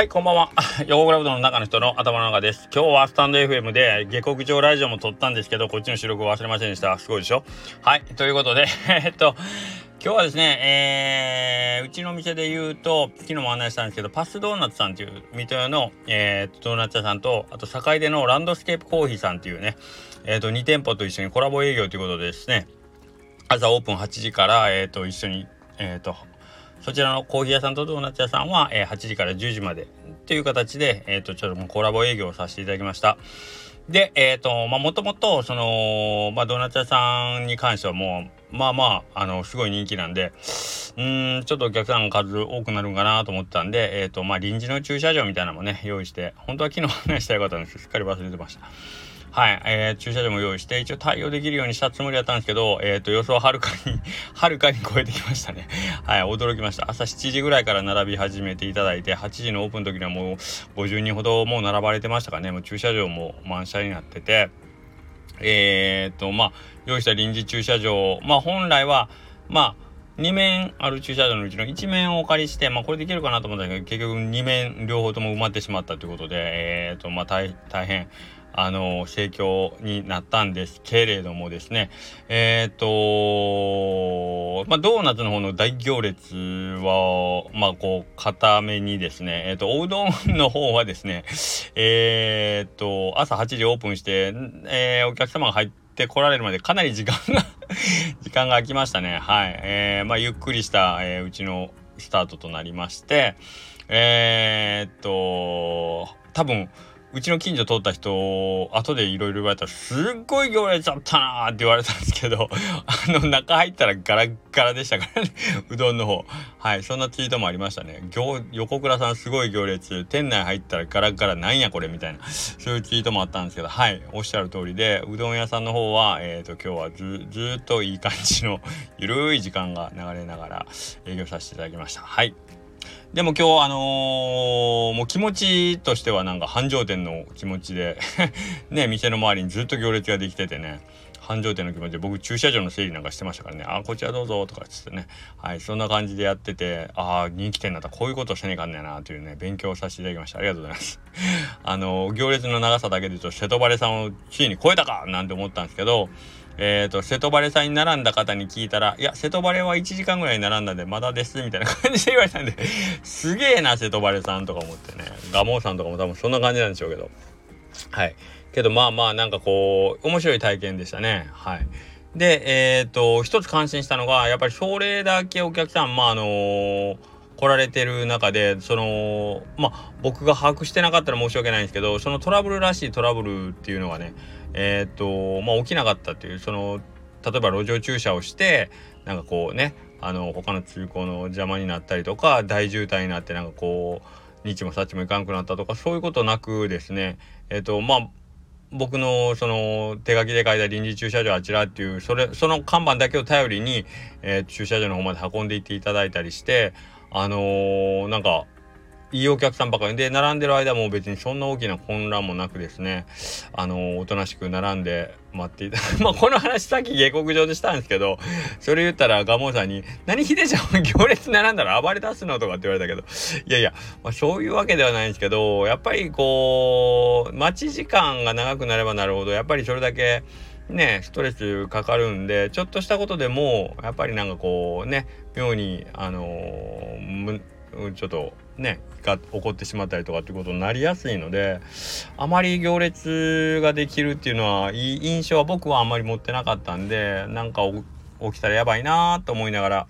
はい、こんばんは。横倉うどんの中の人の頭の中です。今日はスタンド FM で下克上ラジオも撮ったんですけど、こっちの収録を忘れませんでした。すごいでしょ？はい、ということで、えっと、今日はですね、えー、うちの店で言うと、昨日も案内したんですけど、パスドーナツさんっていう水戸屋の、えー、ドーナツ屋さんと、あと境でのランドスケープコーヒーさんっていうね、えっ、ー、と、2店舗と一緒にコラボ営業ということでですね、朝オープン8時から、えっ、ー、と、一緒に、えっ、と、そちらのコーヒー屋さんとドーナツ屋さんは、えー、8時から10時までっていう形で、えっ、ー、と、ちょっとコラボ営業をさせていただきました。で、えっ、ー、と、まあ、もともと、その、まあ、ドーナツ屋さんに関してはもう、まあまあ、あの、すごい人気なんで、うん、ちょっとお客さんの数多くなるんかなと思ったんで、えっ、ー、と、まあ、臨時の駐車場みたいなのもね、用意して、本当は昨日話したい方なんですけど、すっかり忘れてました。はい、えー、駐車場も用意して、一応対応できるようにしたつもりだったんですけど、えっ、ー、と、予想ははるかに はるかに超えてきましたね。はい、驚きました。朝7時ぐらいから並び始めていただいて、8時のオープンの時にはもう50人ほどもう並ばれてましたかね、もう駐車場も満車になってて、えっ、ー、と、まあ、用意した臨時駐車場、まあ、本来は、まあ、2面ある駐車場のうちの1面をお借りして、まあこれできるかなと思ったんだけど、結局2面両方とも埋まってしまったということで、え、ー、と、まあ大変、あの、盛況になったんですけれどもですね、えっ、ー、と、まあ、ドーナツの方の大行列は、まあ、こう、固めにですね、えっ、ー、と、おうどんの方はですね、えっ、ー、と、朝8時オープンして、えお客様が入ってこられるまでかなり時間が 時間が空きましたね。はい。えまあ、ゆっくりした、えうちのスタートとなりまして、えっと、多分、うちの近所通った人、後でいろいろ言われたら、すっごい行列だったなーって言われたんですけど、あの、中入ったらガラガラでしたからね、うどんの方。はい、そんなツイートもありましたね。行、横倉さんすごい行列、店内入ったらガラガラなんやこれみたいな、そういうツイートもあったんですけど、はい、おっしゃる通りで、うどん屋さんの方は、えっ、ー、と、今日はず、ずっといい感じの、ゆるい時間が流れながら営業させていただきました。はい。でも今日あのー、もう気持ちとしてはなんか繁盛店の気持ちで ね、店の周りにずっと行列ができててね、繁盛店の気持ちで僕駐車場の整理なんかしてましたからね、あ、こちらどうぞとかっつってね、はい、そんな感じでやってて、ああ、人気店だったらこういうことせねえかんねえなというね、勉強させていただきました。ありがとうございます。あのー、行列の長さだけで言うと瀬戸バレさんをついに超えたかなんて思ったんですけど、えっ、ー、と、瀬戸バレさんに並んだ方に聞いたら、いや、瀬戸バレは1時間ぐらい並んだんで、まだです、みたいな感じで言われたんで すげえな、瀬戸バレさんとか思ってね、ガモーさんとかも多分そんな感じなんでしょうけど。はい。けど、まあまあ、なんかこう、面白い体験でしたね。はい。で、えっ、ー、と、一つ感心したのが、やっぱり症例だけお客さん、まああのー来られてる中でそのまあ僕が把握してなかったら申し訳ないんですけどそのトラブルらしいトラブルっていうのがねえー、とまあ起きなかったっていうその例えば路上駐車をしてなんかこうねあの他の通行の邪魔になったりとか大渋滞になってなんかこう日もさっちもいかんくなったとかそういうことなくですね。えー、とまあ僕のその手書きで書いた臨時駐車場あちらっていうそれその看板だけを頼りに、えー、駐車場の方まで運んでいっていただいたりしてあのー、なんかいいお客さんばかりで並んでる間も別にそんな大きな混乱もなくですねあのおとなしく並んで待っていた まあこの話さっき下克上でしたんですけどそれ言ったらガモさんに「何ヒデちゃん行列並んだら暴れ出すの?」とかって言われたけどいやいや、まあ、そういうわけではないんですけどやっぱりこう待ち時間が長くなればなるほどやっぱりそれだけねストレスかかるんでちょっとしたことでもやっぱりなんかこうね妙にあのーちょっとねが起こってしまったりとかっていうことになりやすいのであまり行列ができるっていうのはいい印象は僕はあんまり持ってなかったんでなんか起きたらやばいなと思いながら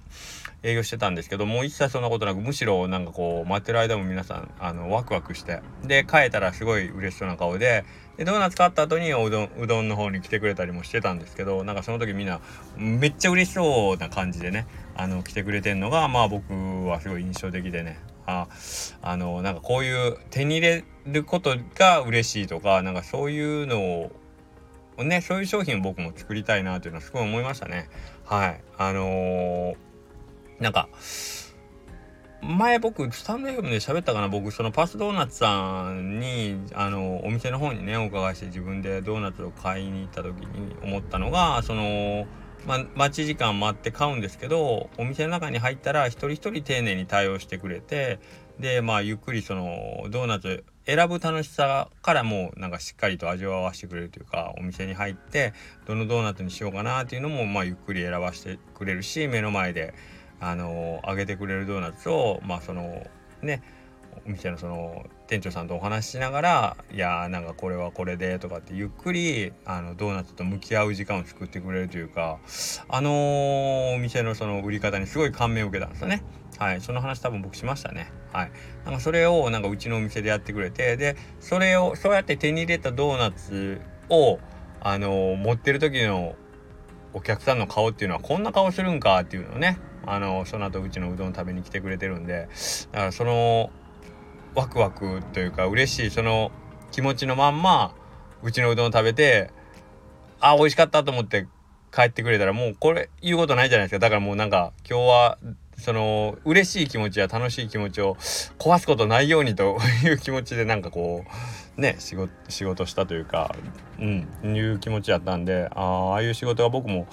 営業してたんですけどもう一切そんなことなくむしろなんかこう待ってる間も皆さんあのワクワクしてで帰ったらすごい嬉しそうな顔ででドーナツ買った後にうどんうどんの方に来てくれたりもしてたんですけどなんかその時みんなめっちゃ嬉しそうな感じでねあの来てくれてんのがまあ僕はすごい印象的でね。ああのなんかこういう手に入れることが嬉しいとかなんかそういうのをねそういう商品を僕も作りたいなというのはすごい思いましたね。はい。あのー、なんか前僕スタンド FM で喋ったかな僕そのパスドーナツさんにあのお店の方にねお伺いして自分でドーナツを買いに行った時に思ったのがそのま、待ち時間待って買うんですけどお店の中に入ったら一人一人丁寧に対応してくれてでまあゆっくりそのドーナツ選ぶ楽しさからもうなんかしっかりと味を合わせてくれるというかお店に入ってどのドーナツにしようかなっていうのもまあゆっくり選ばせてくれるし目の前であの揚げてくれるドーナツをまあそのねお店のその店長さんとお話ししながら「いやーなんかこれはこれで」とかってゆっくりあのドーナツと向き合う時間を作ってくれるというかあのー、お店のその売り方にすごい感銘を受けたんですよね。はい、その話多分僕しましたね。はい、なんかそれをなんかうちのお店でやってくれてでそれをそうやって手に入れたドーナツをあのー、持ってる時のお客さんの顔っていうのはこんな顔するんかっていうのをねあのその後うちのうどん食べに来てくれてるんでだからそのワクワクというか嬉しいその気持ちのまんまうちのうどん食べてあ美味しかったと思って帰ってくれたらもうこれ言うことないじゃないですか。だからもうなんか今日はその嬉しい気持ちや楽しい気持ちを壊すことないようにという気持ちでなんかこうね仕事仕事したというかうんいう気持ちやったんであああいう仕事が僕も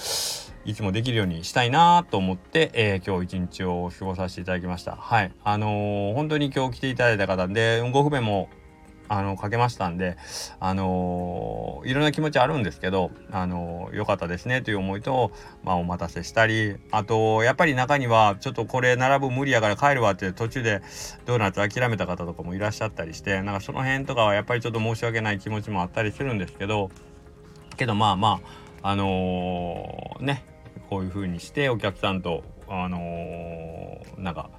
いつもできるようにしたいなと思って、えー、今日一日を過ごさせていただきました。はい。あのー、本当に今日来ていただいた方で、ご不便もあのかけましたんであのー、いろんな気持ちあるんですけどあのー、よかったですねという思いと、まあ、お待たせしたりあとやっぱり中にはちょっとこれ並ぶ無理やから帰るわって途中でドーナツ諦めた方とかもいらっしゃったりしてなんかその辺とかはやっぱりちょっと申し訳ない気持ちもあったりするんですけどけどまあまああのー、ねこういう風にしてお客さんとあのー、なんか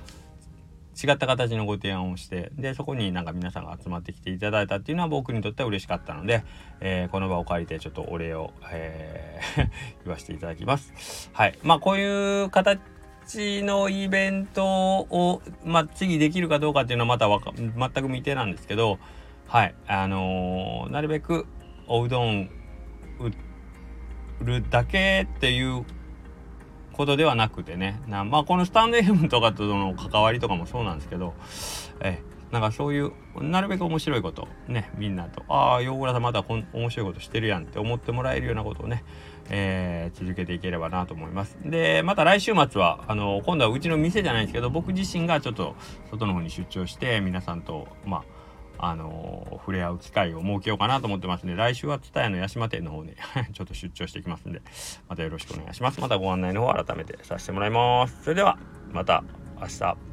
違った形のご提案をしてでそこになんか皆さんが集まってきていただいたっていうのは僕にとっては嬉しかったので、えー、この場を借りてちょっとお礼を、えー 言わせていただきます。はい。まあこういう形のイベントを、まあ、次できるかどうかっていうのはまたわか全く未定なんですけど、はい。あのー、なるべくおうどん売るだけっていうことではなくてね。なまあこのスタンド FM とかとの関わりとかもそうなんですけどえなんかそういうなるべく面白いことねみんなとああ洋倉さんまたこん面白いことしてるやんって思ってもらえるようなことをね、えー、続けていければなと思います。でまた来週末はあの今度はうちの店じゃないんですけど僕自身がちょっと外の方に出張して皆さんとまああのー、触れ合う機会を設けようかなと思ってますんで、来週は蔦屋の八島店の方に ちょっと出張していきますんで、またよろしくお願いします。またご案内の方改めてさせてもらいます。それでは、また明日。